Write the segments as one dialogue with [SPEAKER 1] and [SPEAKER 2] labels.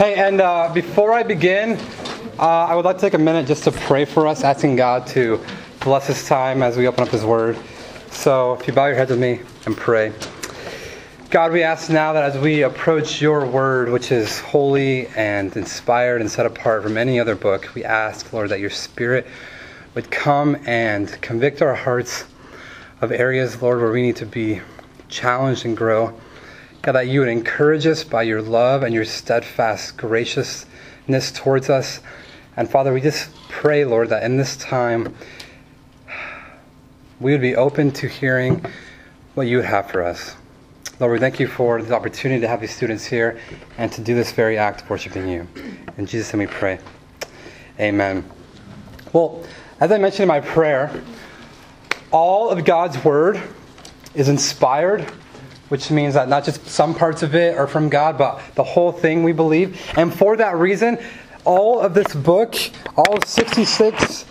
[SPEAKER 1] Hey, and uh, before I begin, uh, I would like to take a minute just to pray for us, asking God to bless this time as we open up His Word. So, if you bow your heads with me and pray. God, we ask now that as we approach your Word, which is holy and inspired and set apart from any other book, we ask, Lord, that your Spirit would come and convict our hearts of areas, Lord, where we need to be challenged and grow. God, that you would encourage us by your love and your steadfast graciousness towards us. And Father, we just pray, Lord, that in this time we would be open to hearing what you would have for us. Lord, we thank you for the opportunity to have these students here and to do this very act of worshiping you. In Jesus' name we pray. Amen. Well, as I mentioned in my prayer, all of God's Word is inspired which means that not just some parts of it are from God, but the whole thing we believe. And for that reason, all of this book, all 66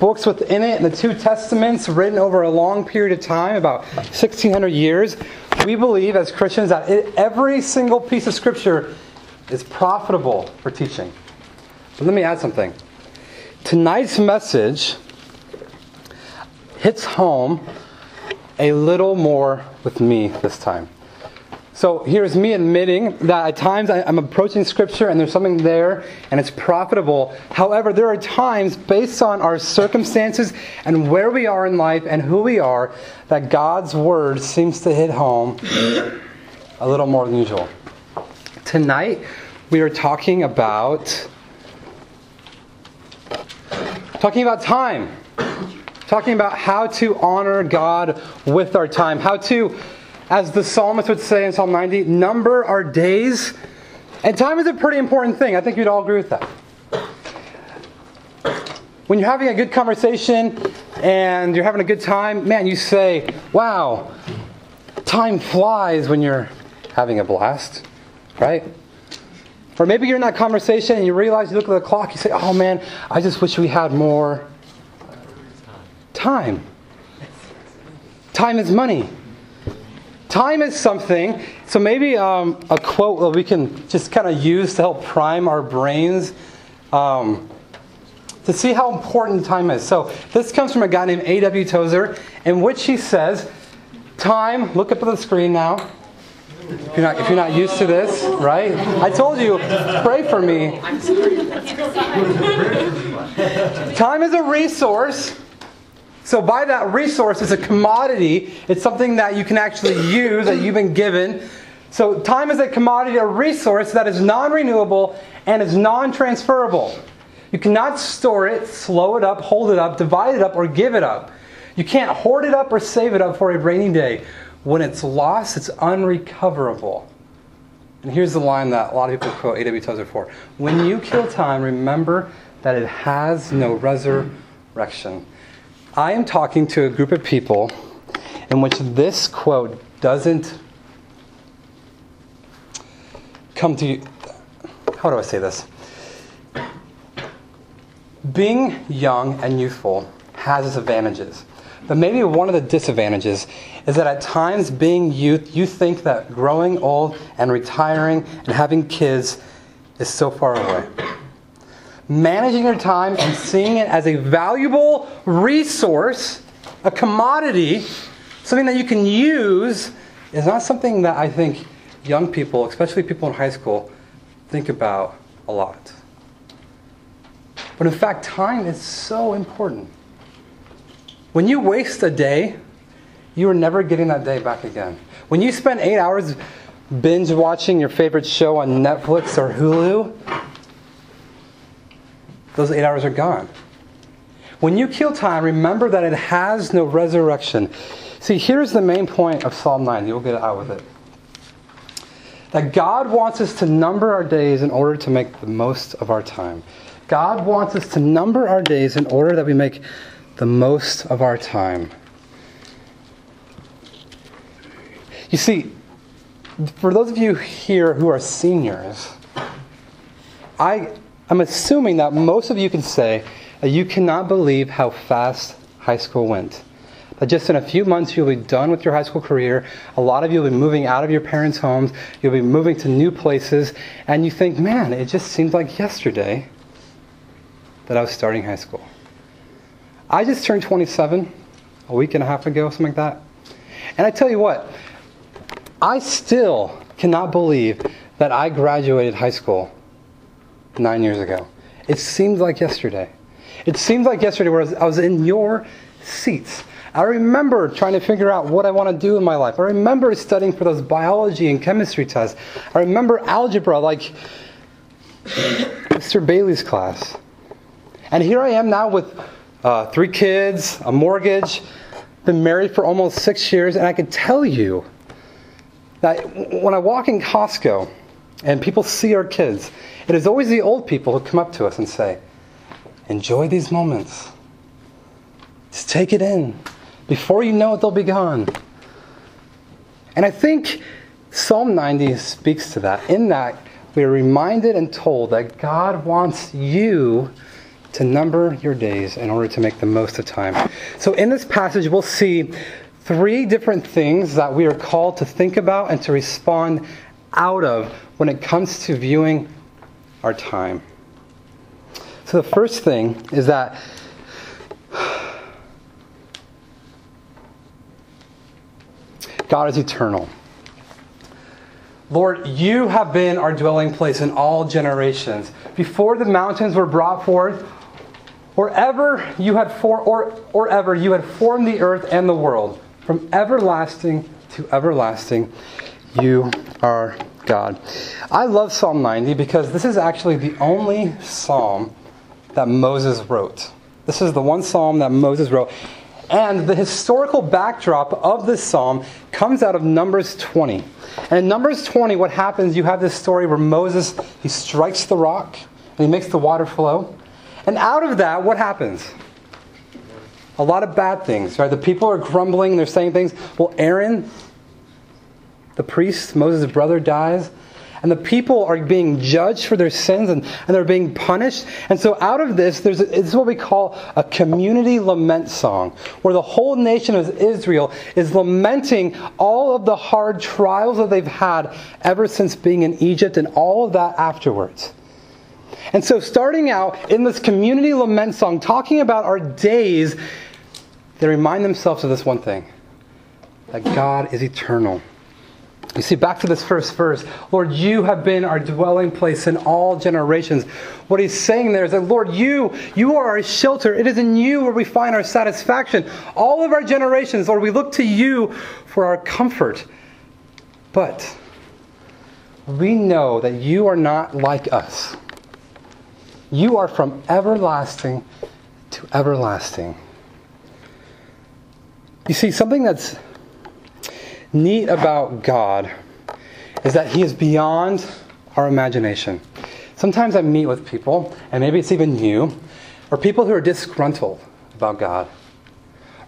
[SPEAKER 1] books within it, and the two testaments written over a long period of time, about 1600 years, we believe as Christians that it, every single piece of Scripture is profitable for teaching. But let me add something. Tonight's message hits home a little more with me this time. So here's me admitting that at times I'm approaching Scripture and there's something there and it's profitable. However, there are times based on our circumstances and where we are in life and who we are that God's Word seems to hit home a little more than usual. Tonight, we are talking about talking about time talking about how to honor God with our time, how to, as the psalmist would say in Psalm 90, number our days. And time is a pretty important thing. I think you'd all agree with that. When you're having a good conversation and you're having a good time, man, you say, wow, time flies when you're having a blast, right? Or maybe you're in that conversation and you realize you look at the clock, you say, oh man, I just wish we had more time. Time is money. Time is something, so maybe um, a quote that we can just kind of use to help prime our brains um, to see how important time is. So this comes from a guy named A.W. Tozer, in which he says, Time, look up at the screen now. If you're, not, if you're not used to this, right? I told you, pray for me. Time is a resource so, by that resource, it's a commodity. It's something that you can actually use, that you've been given. So, time is a commodity, a resource that is non renewable and is non transferable. You cannot store it, slow it up, hold it up, divide it up, or give it up. You can't hoard it up or save it up for a rainy day. When it's lost, it's unrecoverable. And here's the line that a lot of people quote A.W. Tozer for When you kill time, remember that it has no resurrection. I am talking to a group of people in which this quote doesn't come to you. How do I say this? Being young and youthful has its advantages. But maybe one of the disadvantages is that at times, being youth, you think that growing old and retiring and having kids is so far away managing your time and seeing it as a valuable resource, a commodity, something that you can use, is not something that I think young people, especially people in high school, think about a lot. But in fact, time is so important. When you waste a day, you are never getting that day back again. When you spend eight hours binge watching your favorite show on Netflix or Hulu, those eight hours are gone. When you kill time, remember that it has no resurrection. See, here's the main point of Psalm 90. We'll get it out with it. That God wants us to number our days in order to make the most of our time. God wants us to number our days in order that we make the most of our time. You see, for those of you here who are seniors, I I'm assuming that most of you can say that you cannot believe how fast high school went. that just in a few months you'll be done with your high school career. A lot of you will be moving out of your parents' homes. You'll be moving to new places. And you think, man, it just seems like yesterday that I was starting high school. I just turned 27 a week and a half ago, something like that. And I tell you what, I still cannot believe that I graduated high school nine years ago. It seems like yesterday. It seems like yesterday where I was in your seats. I remember trying to figure out what I want to do in my life. I remember studying for those biology and chemistry tests. I remember algebra like Mr. Bailey's class. And here I am now with uh, three kids, a mortgage, been married for almost six years, and I can tell you that when I walk in Costco and people see our kids, it is always the old people who come up to us and say, Enjoy these moments. Just take it in. Before you know it, they'll be gone. And I think Psalm 90 speaks to that. In that, we are reminded and told that God wants you to number your days in order to make the most of time. So, in this passage, we'll see three different things that we are called to think about and to respond out of when it comes to viewing our time. So, the first thing is that God is eternal. Lord, you have been our dwelling place in all generations. Before the mountains were brought forth, or ever you had for, or, or ever you had formed the earth and the world, from everlasting to everlasting, you are God. I love Psalm 90 because this is actually the only psalm that Moses wrote. This is the one psalm that Moses wrote. And the historical backdrop of this psalm comes out of Numbers 20. And in Numbers 20, what happens, you have this story where Moses, he strikes the rock and he makes the water flow. And out of that, what happens? A lot of bad things, right? The people are grumbling, they're saying things. Well, Aaron, the priest, Moses' brother, dies. And the people are being judged for their sins and, and they're being punished. And so, out of this, there's this is what we call a community lament song, where the whole nation of Israel is lamenting all of the hard trials that they've had ever since being in Egypt and all of that afterwards. And so, starting out in this community lament song, talking about our days, they remind themselves of this one thing that God is eternal. You see, back to this first verse Lord, you have been our dwelling place in all generations. What he's saying there is that, Lord, you, you are our shelter. It is in you where we find our satisfaction. All of our generations, Lord, we look to you for our comfort. But we know that you are not like us. You are from everlasting to everlasting. You see, something that's neat about God is that He is beyond our imagination. Sometimes I meet with people, and maybe it's even you, or people who are disgruntled about God,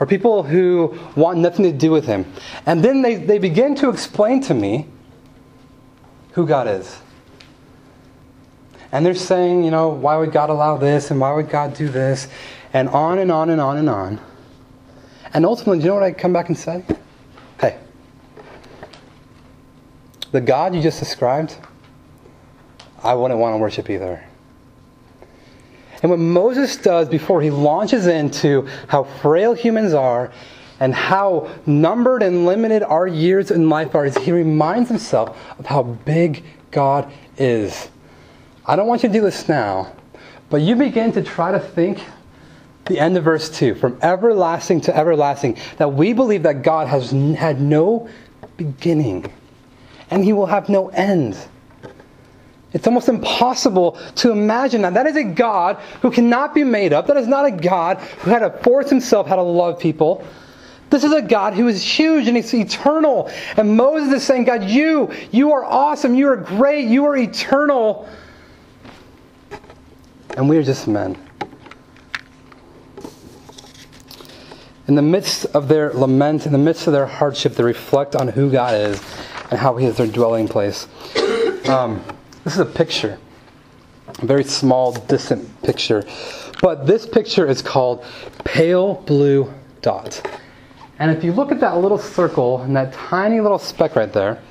[SPEAKER 1] or people who want nothing to do with Him. And then they, they begin to explain to me who God is. And they're saying, you know, why would God allow this and why would God do this? And on and on and on and on. And ultimately, do you know what I come back and say? Hey, the God you just described, I wouldn't want to worship either. And what Moses does before he launches into how frail humans are and how numbered and limited our years in life are, is he reminds himself of how big God is. I don't want you to do this now, but you begin to try to think the end of verse 2 from everlasting to everlasting that we believe that God has had no beginning and he will have no end. It's almost impossible to imagine that. That is a God who cannot be made up. That is not a God who had to force himself how to love people. This is a God who is huge and he's eternal. And Moses is saying, God, you, you are awesome. You are great. You are eternal and we are just men. In the midst of their lament, in the midst of their hardship, they reflect on who God is and how He is their dwelling place. Um, this is a picture, a very small, distant picture. But this picture is called Pale Blue Dot. And if you look at that little circle and that tiny little speck right there,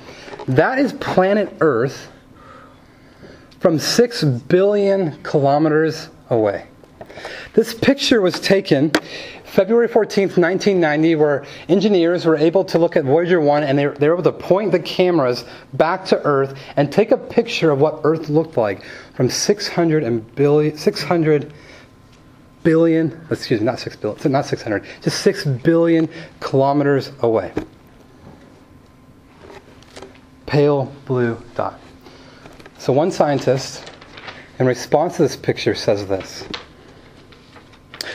[SPEAKER 1] that is planet Earth from 6 billion kilometers away. This picture was taken February 14th, 1990, where engineers were able to look at Voyager 1 and they, they were able to point the cameras back to Earth and take a picture of what Earth looked like from 600 and billion, 600 billion, excuse me, not 6 billion, not 600, just 6 billion kilometers away. Pale blue dot. So one scientist, in response to this picture, says this.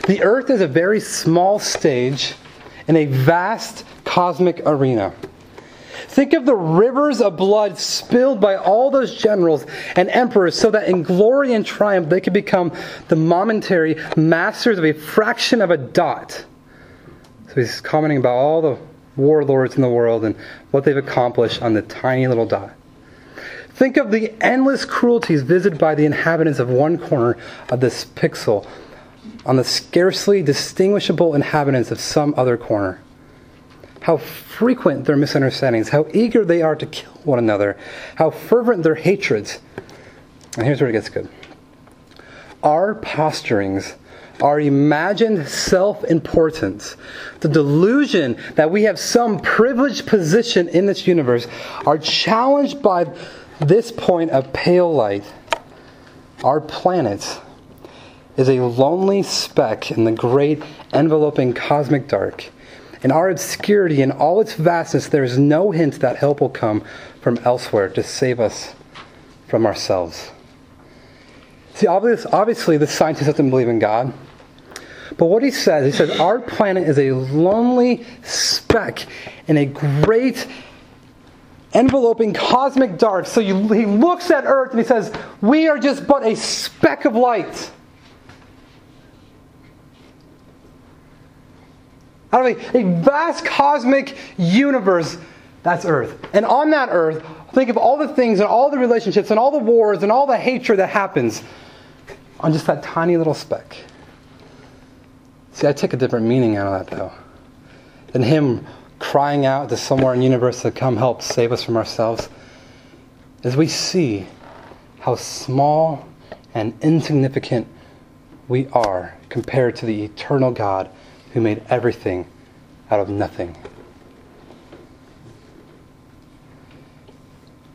[SPEAKER 1] The Earth is a very small stage in a vast cosmic arena. Think of the rivers of blood spilled by all those generals and emperors so that in glory and triumph they could become the momentary masters of a fraction of a dot. So he's commenting about all the warlords in the world and what they've accomplished on the tiny little dot. Think of the endless cruelties visited by the inhabitants of one corner of this pixel on the scarcely distinguishable inhabitants of some other corner. How frequent their misunderstandings, how eager they are to kill one another, how fervent their hatreds. And here's where it gets good. Our posturings, our imagined self importance, the delusion that we have some privileged position in this universe, are challenged by this point of pale light. Our planet is a lonely speck in the great enveloping cosmic dark. In our obscurity, in all its vastness, there is no hint that help will come from elsewhere to save us from ourselves. See, obvious, obviously, the scientist doesn't believe in God. But what he says, he says, our planet is a lonely speck in a great enveloping cosmic dark. So you, he looks at Earth and he says, We are just but a speck of light. Out of a, a vast cosmic universe, that's Earth. And on that Earth, think of all the things and all the relationships and all the wars and all the hatred that happens on just that tiny little speck. See, I take a different meaning out of that, though. Than him crying out to somewhere in the universe to come help save us from ourselves. As we see how small and insignificant we are compared to the eternal God who made everything out of nothing.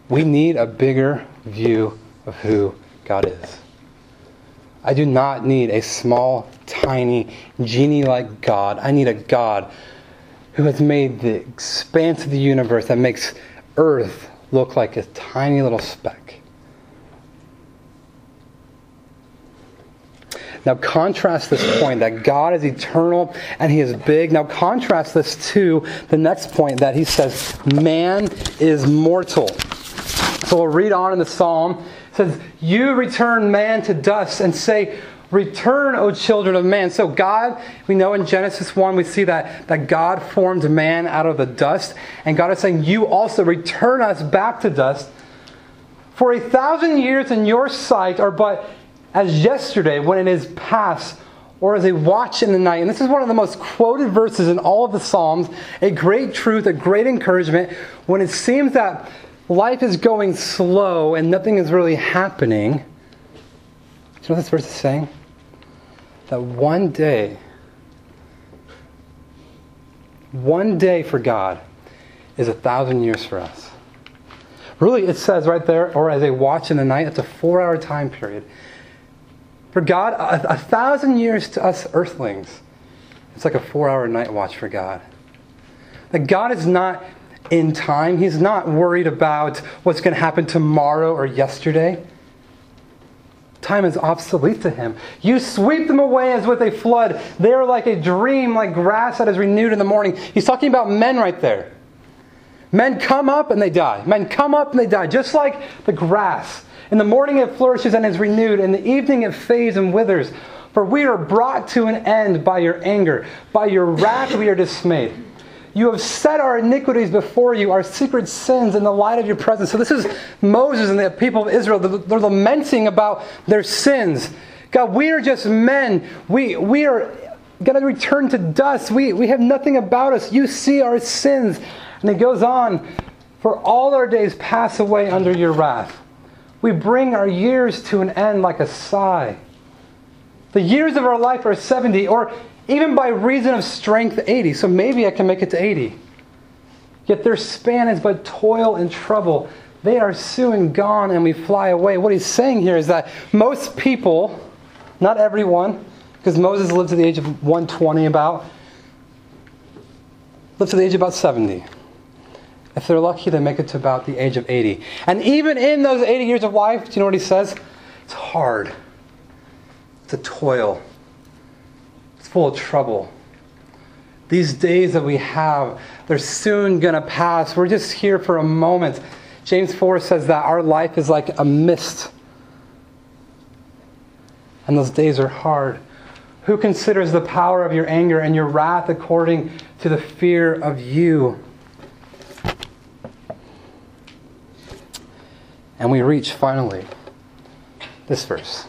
[SPEAKER 1] We need a bigger view of who God is. I do not need a small, tiny, genie like God. I need a God who has made the expanse of the universe that makes Earth look like a tiny little speck. Now, contrast this point that God is eternal and He is big. Now, contrast this to the next point that He says, man is mortal. So we'll read on in the psalm. It says, You return man to dust and say, Return, O children of man. So, God, we know in Genesis 1, we see that, that God formed man out of the dust. And God is saying, You also return us back to dust. For a thousand years in your sight are but as yesterday when it is past, or as a watch in the night. And this is one of the most quoted verses in all of the Psalms. A great truth, a great encouragement. When it seems that life is going slow and nothing is really happening. Do you know what this verse is saying? That one day, one day for God is a thousand years for us. Really, it says right there, or as a watch in the night, it's a four hour time period. For God, a, a thousand years to us earthlings, it's like a four hour night watch for God. That God is not in time, He's not worried about what's going to happen tomorrow or yesterday. Time is obsolete to him. You sweep them away as with a flood. They are like a dream, like grass that is renewed in the morning. He's talking about men right there. Men come up and they die. Men come up and they die, just like the grass. In the morning it flourishes and is renewed. In the evening it fades and withers. For we are brought to an end by your anger. By your wrath we are dismayed. You have set our iniquities before you, our secret sins in the light of your presence. So this is Moses and the people of Israel. They're lamenting about their sins. God, we are just men. We, we are going to return to dust. We, we have nothing about us. You see our sins. And it goes on, For all our days pass away under your wrath. We bring our years to an end like a sigh. The years of our life are 70, or even by reason of strength, 80. So maybe I can make it to 80. Yet their span is but toil and trouble. They are soon gone and we fly away. What he's saying here is that most people, not everyone, because Moses lived to the age of 120 about, lived to the age of about 70. If they're lucky, they make it to about the age of 80. And even in those 80 years of life, do you know what he says? It's hard. It's a toil. It's full of trouble. These days that we have, they're soon going to pass. We're just here for a moment. James 4 says that our life is like a mist. And those days are hard. Who considers the power of your anger and your wrath according to the fear of you? And we reach finally this verse,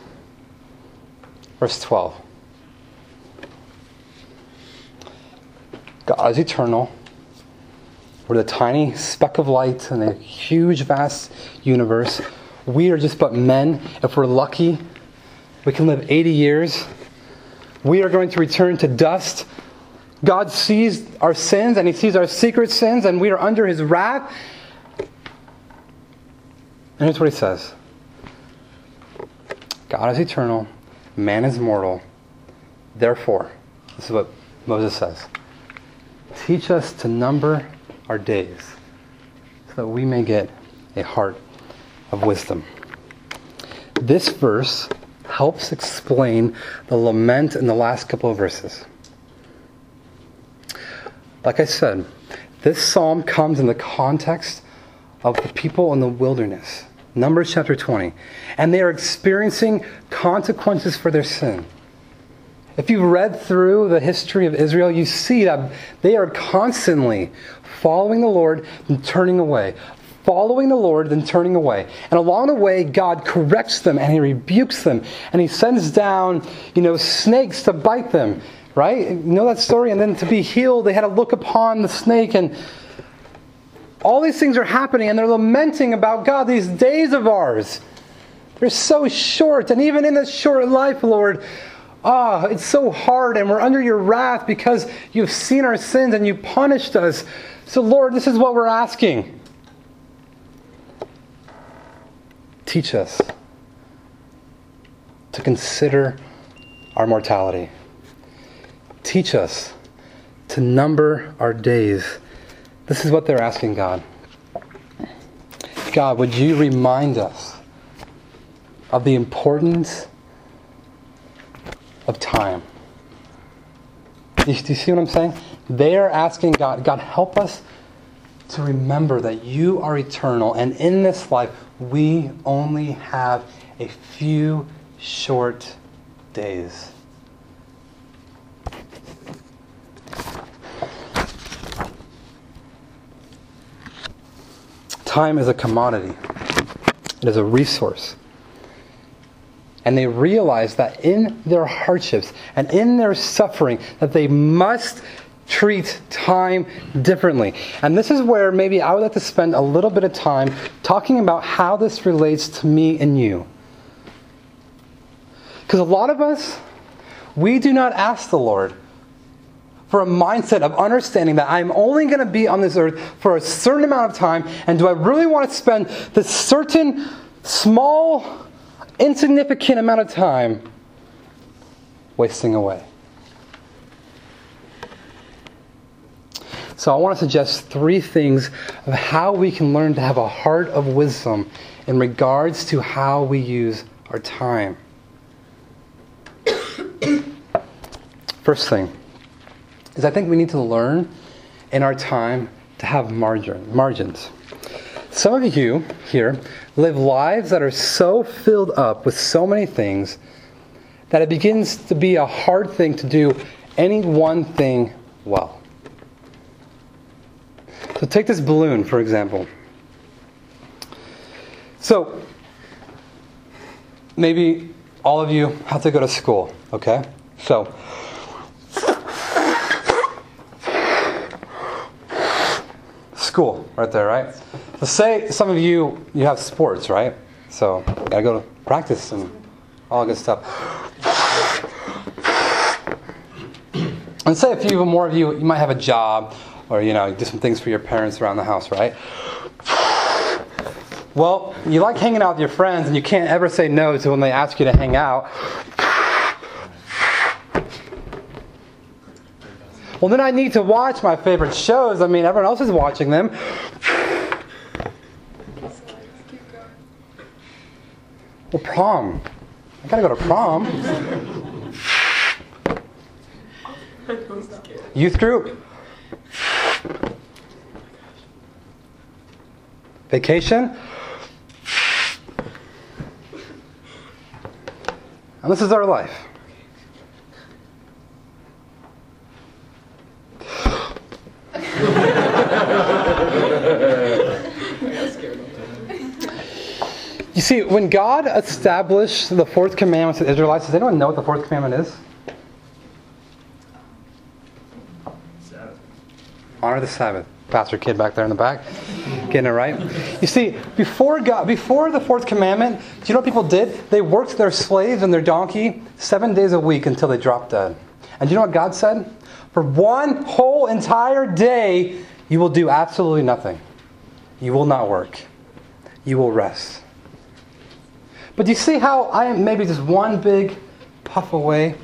[SPEAKER 1] verse 12. God is eternal. We're the tiny speck of light in a huge, vast universe. We are just but men. If we're lucky, we can live 80 years. We are going to return to dust. God sees our sins and He sees our secret sins, and we are under His wrath. And here's what he says God is eternal, man is mortal. Therefore, this is what Moses says teach us to number our days so that we may get a heart of wisdom. This verse helps explain the lament in the last couple of verses. Like I said, this psalm comes in the context of the people in the wilderness Numbers chapter 20. And they are experiencing consequences for their sin. If you've read through the history of Israel, you see that they are constantly following the Lord and turning away. Following the Lord, then turning away. And along the way, God corrects them and He rebukes them. And He sends down, you know, snakes to bite them. Right? You know that story? And then to be healed, they had to look upon the snake and all these things are happening, and they're lamenting about God, these days of ours. They're so short, and even in this short life, Lord, ah, it's so hard, and we're under your wrath because you've seen our sins and you punished us. So, Lord, this is what we're asking. Teach us to consider our mortality. Teach us to number our days this is what they're asking God. God, would you remind us of the importance of time? Do you, see what I'm saying? They are asking God, God, help us to remember that you are eternal, and in this life, we only have a few short days. Time is a commodity, it is a resource. And they realize that in their hardships and in their suffering, that they must treat time differently. And this is where maybe I would like to spend a little bit of time talking about how this relates to me and you. Because a lot of us, we do not ask the Lord, for a mindset of understanding that I'm only going to be on this earth for a certain amount of time, and do I really want to spend this certain small, insignificant amount of time wasting away? So, I want to suggest three things of how we can learn to have a heart of wisdom in regards to how we use our time. First thing, is I think we need to learn in our time to have margin, margins. Some of you here live lives that are so filled up with so many things that it begins to be a hard thing to do any one thing well. So take this balloon, for example. So maybe all of you have to go to school, okay? So school right there, right? So say some of you you have sports, right? So you gotta go to practice and all good stuff. And say a few more of you, you might have a job or you know do some things for your parents around the house, right? Well, you like hanging out with your friends, and you can't ever say no to when they ask you to hang out. Well, then I need to watch my favorite shows. I mean, everyone else is watching them. Well, prom. I gotta go to prom. Youth group. Vacation. And this is our life. See, when God established the fourth commandment to the Israelites, does anyone know what the fourth commandment is? Sabbath. Honor the Sabbath. Pastor kid back there in the back, getting it right. You see, before God, before the fourth commandment, do you know what people did? They worked their slaves and their donkey seven days a week until they dropped dead. And do you know what God said? For one whole entire day, you will do absolutely nothing. You will not work. You will rest. But do you see how I am maybe just one big puff away?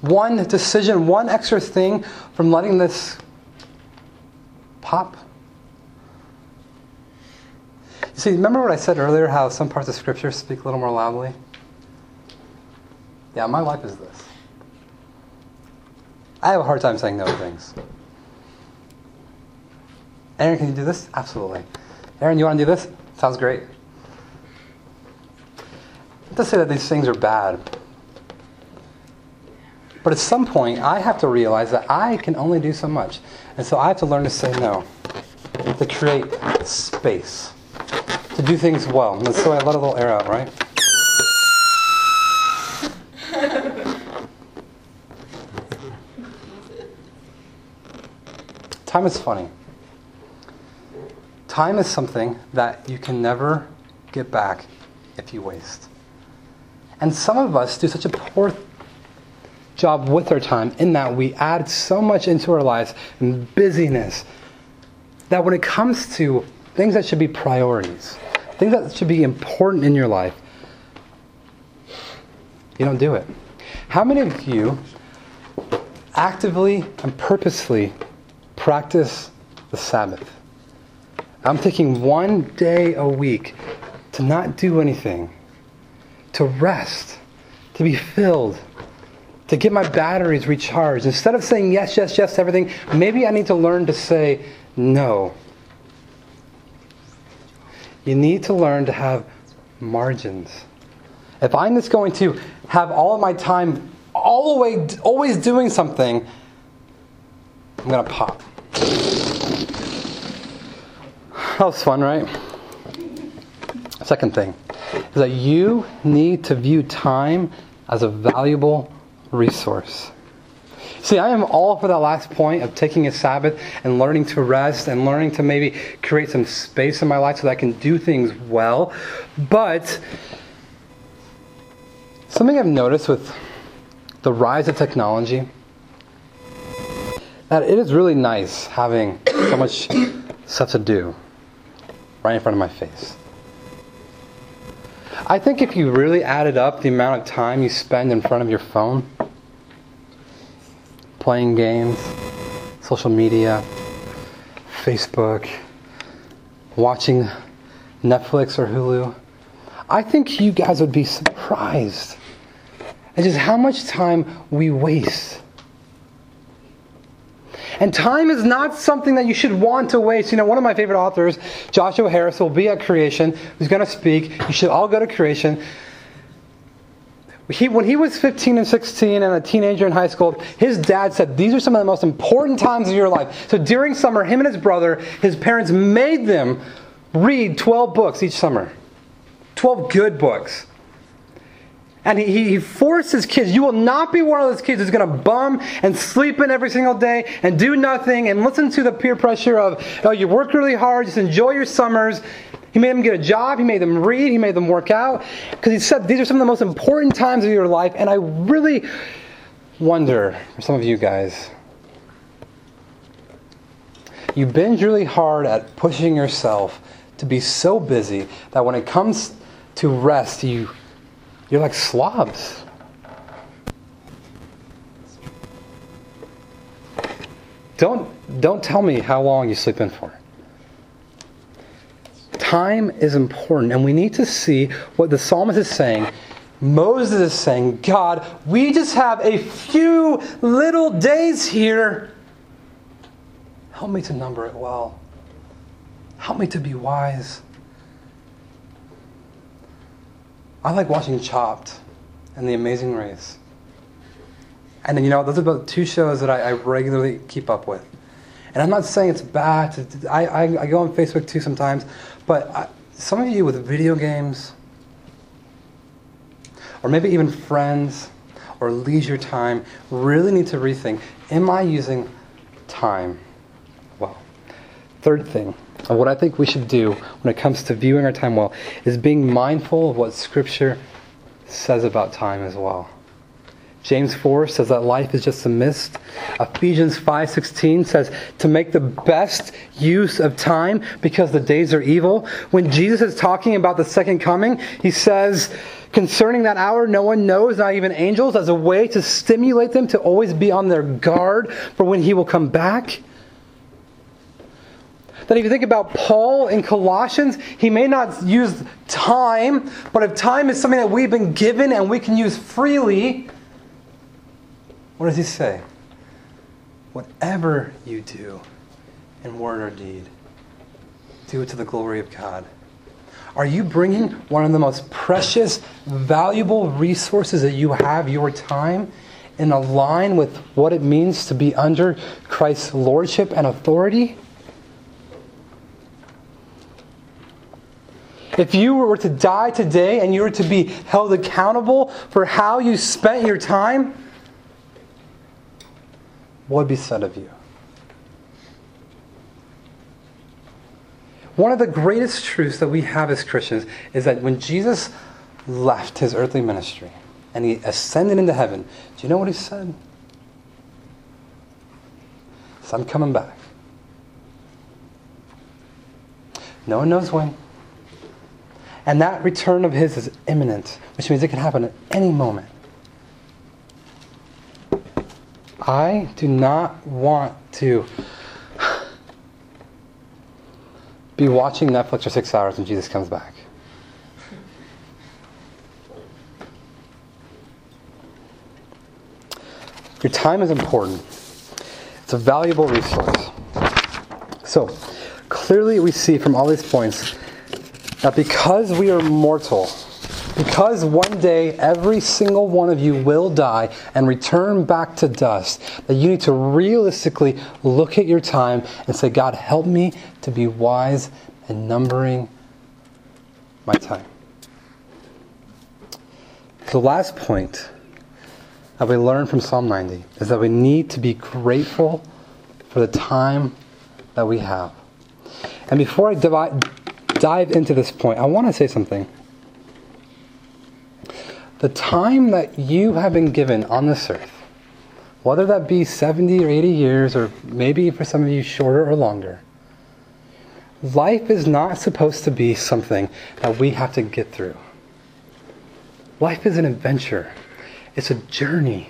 [SPEAKER 1] One decision, one extra thing from letting this pop? You see, remember what I said earlier how some parts of Scripture speak a little more loudly? Yeah, my life is this. I have a hard time saying no to things. Aaron, can you do this? Absolutely. Aaron, you want to do this? Sounds great. Not to say that these things are bad. But at some point, I have to realize that I can only do so much. And so I have to learn to say no, to create space, to do things well. And so I let a little air out, right? Time is funny. Time is something that you can never get back if you waste. And some of us do such a poor job with our time in that we add so much into our lives and busyness that when it comes to things that should be priorities, things that should be important in your life, you don't do it. How many of you actively and purposely practice the Sabbath? I'm taking one day a week to not do anything, to rest, to be filled, to get my batteries recharged. Instead of saying yes, yes, yes to everything, maybe I need to learn to say no. You need to learn to have margins. If I'm just going to have all of my time all the way, always doing something, I'm going to pop. That was fun, right? Second thing is that you need to view time as a valuable resource. See, I am all for that last point of taking a Sabbath and learning to rest and learning to maybe create some space in my life so that I can do things well. But something I've noticed with the rise of technology that it is really nice having so much stuff to do right in front of my face. I think if you really added up the amount of time you spend in front of your phone, playing games, social media, Facebook, watching Netflix or Hulu, I think you guys would be surprised at just how much time we waste and time is not something that you should want to waste. You know, one of my favorite authors, Joshua Harris, will be at Creation. He's going to speak. You should all go to Creation. He, when he was 15 and 16 and a teenager in high school, his dad said these are some of the most important times of your life. So during summer, him and his brother, his parents made them read 12 books each summer. 12 good books. And he, he forces kids, you will not be one of those kids who's going to bum and sleep in every single day and do nothing and listen to the peer pressure of, oh, you work really hard, just enjoy your summers. He made them get a job, he made them read, he made them work out. Because he said these are some of the most important times of your life. And I really wonder, for some of you guys, you binge really hard at pushing yourself to be so busy that when it comes to rest, you you're like slobs. Don't, don't tell me how long you sleep in for. Time is important, and we need to see what the psalmist is saying. Moses is saying, God, we just have a few little days here. Help me to number it well. Help me to be wise. I like watching Chopped and The Amazing Race. And then, you know, those are about two shows that I, I regularly keep up with. And I'm not saying it's bad. To, I, I, I, go on Facebook too sometimes. But I, some of you with video games, or maybe even friends, or leisure time, really need to rethink Am I using time well? Third thing and what I think we should do when it comes to viewing our time well is being mindful of what Scripture says about time as well. James 4 says that life is just a mist. Ephesians 5:16 says to make the best use of time because the days are evil. When Jesus is talking about the second coming, he says concerning that hour no one knows, not even angels, as a way to stimulate them to always be on their guard for when he will come back that if you think about Paul in Colossians, he may not use time, but if time is something that we've been given and we can use freely, what does he say? Whatever you do in word or deed, do it to the glory of God. Are you bringing one of the most precious, valuable resources that you have, your time, in a line with what it means to be under Christ's lordship and authority? If you were to die today and you were to be held accountable for how you spent your time, what would be said of you? One of the greatest truths that we have as Christians is that when Jesus left his earthly ministry and he ascended into heaven, do you know what he said? Said, I'm coming back. No one knows when. And that return of His is imminent, which means it can happen at any moment. I do not want to be watching Netflix for six hours when Jesus comes back. Your time is important. It's a valuable resource. So, clearly we see from all these points that because we are mortal, because one day every single one of you will die and return back to dust, that you need to realistically look at your time and say, God, help me to be wise in numbering my time. The last point that we learn from Psalm 90 is that we need to be grateful for the time that we have. And before I divide, dive into this point, I want to say something. The time that you have been given on this earth, whether that be 70 or 80 years, or maybe for some of you shorter or longer, life is not supposed to be something that we have to get through. Life is an adventure, it's a journey.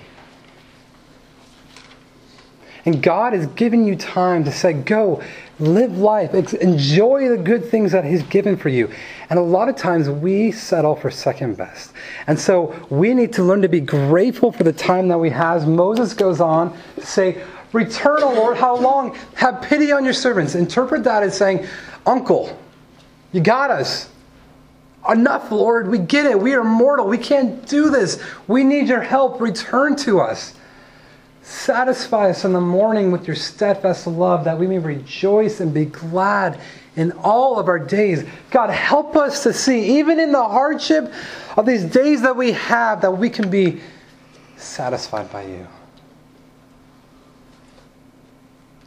[SPEAKER 1] And God has given you time to say, go, live life, enjoy the good things that He's given for you. And a lot of times we settle for second best. And so we need to learn to be grateful for the time that we have. Moses goes on to say, Return, O Lord, how long? Have pity on your servants. Interpret that as saying, Uncle, you got us. Enough, Lord. We get it. We are mortal. We can't do this. We need your help. Return to us. Satisfy us in the morning with your steadfast love that we may rejoice and be glad in all of our days. God, help us to see, even in the hardship of these days that we have, that we can be satisfied by you.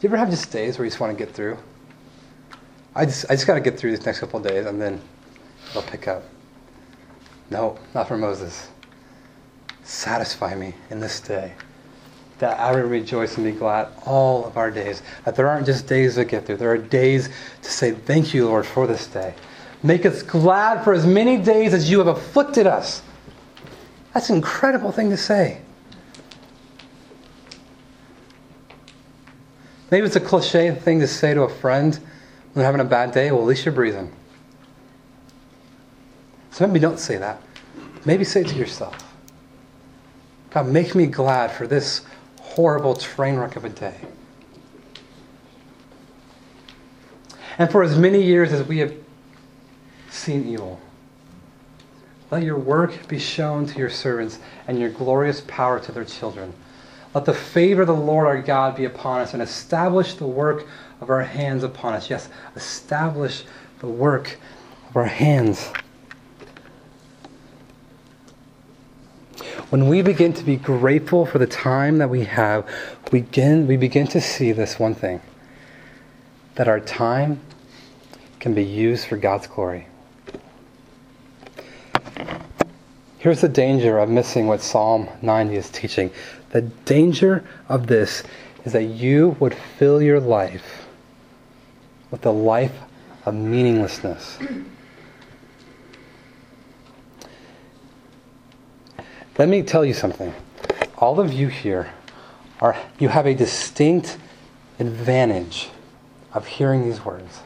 [SPEAKER 1] Do you ever have just days where you just want to get through? I just, I just got to get through these next couple days and then it'll pick up. No, not for Moses. Satisfy me in this day that I will rejoice and be glad all of our days. That there aren't just days to get through, there are days to say, Thank you, Lord, for this day. Make us glad for as many days as you have afflicted us. That's an incredible thing to say. Maybe it's a cliche thing to say to a friend when they're having a bad day. Well, at least you're breathing. So maybe don't say that. Maybe say it to yourself. God, make me glad for this horrible train wreck of a day. And for as many years as we have seen evil, let your work be shown to your servants and your glorious power to their children. Let the favor of the Lord our God be upon us and establish the work of our hands upon us. Yes, establish the work of our hands. When we begin to be grateful for the time that we have, we begin, we begin to see this one thing that our time can be used for God's glory. Here's the danger of missing what Psalm 90 is teaching. The danger of this is that you would fill your life with the life of meaninglessness. Let me tell you something. All of you here are you have a distinct advantage of hearing these words.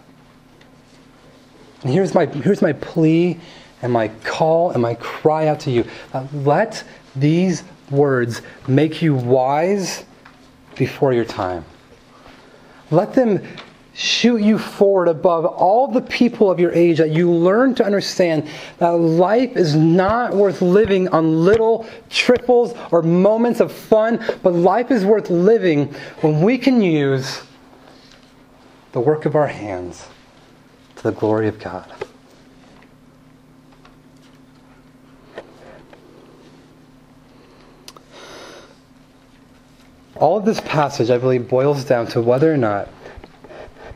[SPEAKER 1] And here's my here's my plea and my call and my cry out to you. Uh, let these words make you wise before your time. Let them shoot you forward above all the people of your age that you learn to understand that life is not worth living on little triples or moments of fun, but life is worth living when we can use the work of our hands to the glory of God. All of this passage, I believe, boils down to whether or not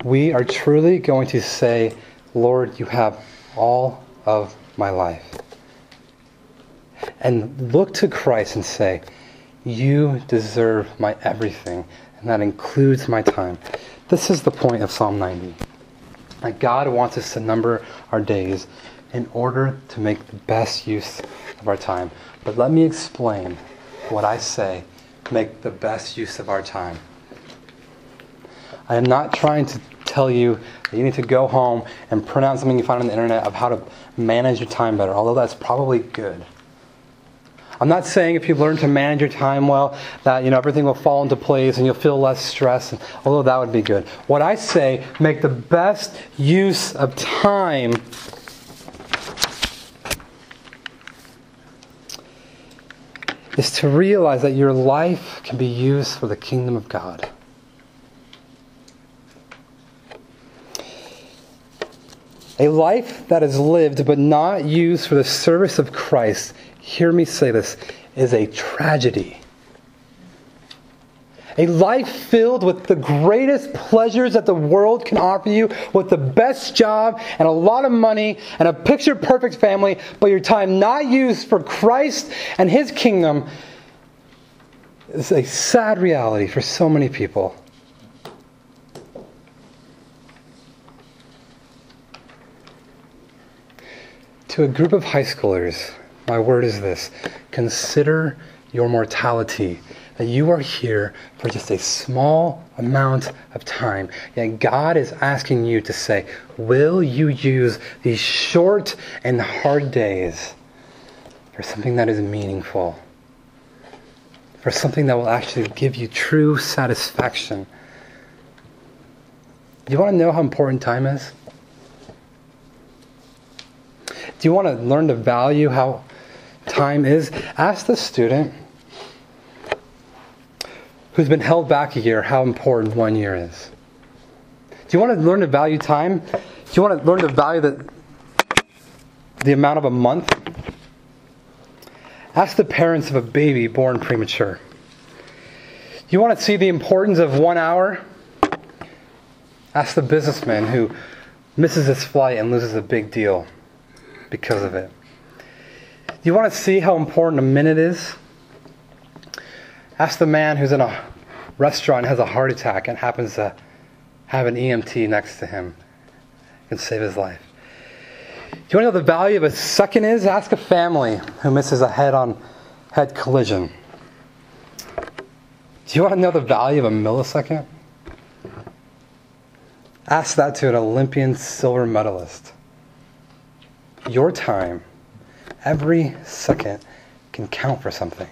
[SPEAKER 1] we are truly going to say, Lord, you have all of my life. And look to Christ and say, You deserve my everything, and that includes my time. This is the point of Psalm 90. That God wants us to number our days in order to make the best use of our time. But let me explain what I say make the best use of our time. I am not trying to tell you that you need to go home and print out something you find on the internet of how to manage your time better, although that's probably good. I'm not saying if you learn to manage your time well that you know everything will fall into place and you'll feel less stress, although that would be good. What I say, make the best use of time is to realize that your life can be used for the kingdom of God. A life that is lived but not used for the service of Christ, hear me say this, is a tragedy. A life filled with the greatest pleasures that the world can offer you, with the best job and a lot of money and a picture perfect family, but your time not used for Christ and His kingdom is a sad reality for so many people. To a group of high schoolers, my word is this consider your mortality. That you are here for just a small amount of time. Yet God is asking you to say, Will you use these short and hard days for something that is meaningful? For something that will actually give you true satisfaction? You want to know how important time is? Do you want to learn to value how time is? Ask the student who's been held back a year how important one year is. Do you want to learn to value time? Do you want to learn to value the, the amount of a month? Ask the parents of a baby born premature. Do you want to see the importance of one hour? Ask the businessman who misses his flight and loses a big deal because of it. You want to see how important a minute is? Ask the man who's in a restaurant has a heart attack and happens to have an EMT next to him and save his life. Do you want to know the value of a second is? Ask a family who misses a head on head collision. Do you want to know the value of a millisecond? Ask that to an Olympian silver medalist. Your time, every second, can count for something.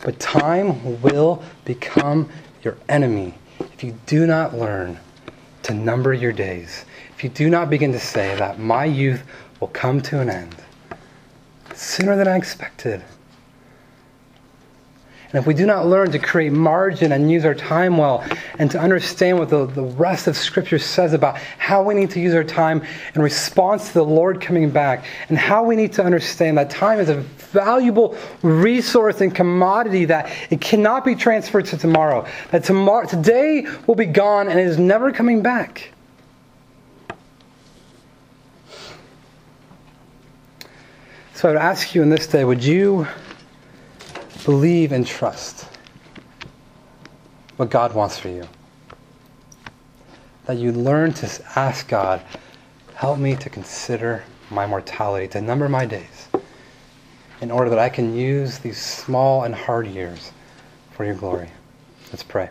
[SPEAKER 1] But time will become your enemy if you do not learn to number your days. If you do not begin to say that my youth will come to an end sooner than I expected. And if we do not learn to create margin and use our time well, and to understand what the, the rest of Scripture says about how we need to use our time in response to the Lord coming back, and how we need to understand that time is a valuable resource and commodity that it cannot be transferred to tomorrow, that tomorrow, today will be gone and it is never coming back. So I would ask you in this day, would you believe and trust what God wants for you. That you learn to ask God, help me to consider my mortality, to number my days, in order that I can use these small and hard years for your glory. Let's pray.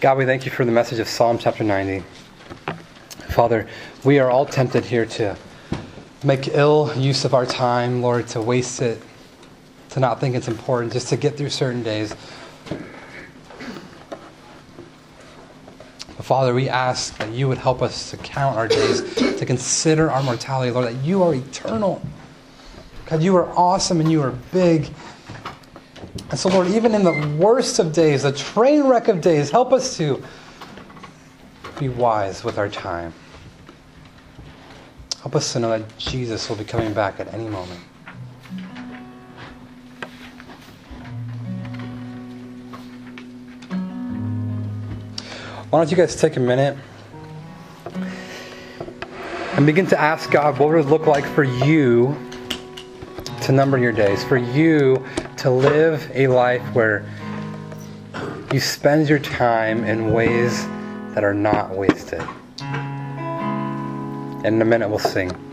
[SPEAKER 1] God, we thank you for the message of Psalm chapter 90. Father, we are all tempted here to make ill use of our time, Lord, to waste it to not think it's important, just to get through certain days. But Father, we ask that you would help us to count our days, to consider our mortality, Lord, that you are eternal. God, you are awesome and you are big. And so, Lord, even in the worst of days, the train wreck of days, help us to be wise with our time. Help us to know that Jesus will be coming back at any moment. Why don't you guys take a minute and begin to ask God what would it look like for you to number your days, for you to live a life where you spend your time in ways that are not wasted. And in a minute, we'll sing.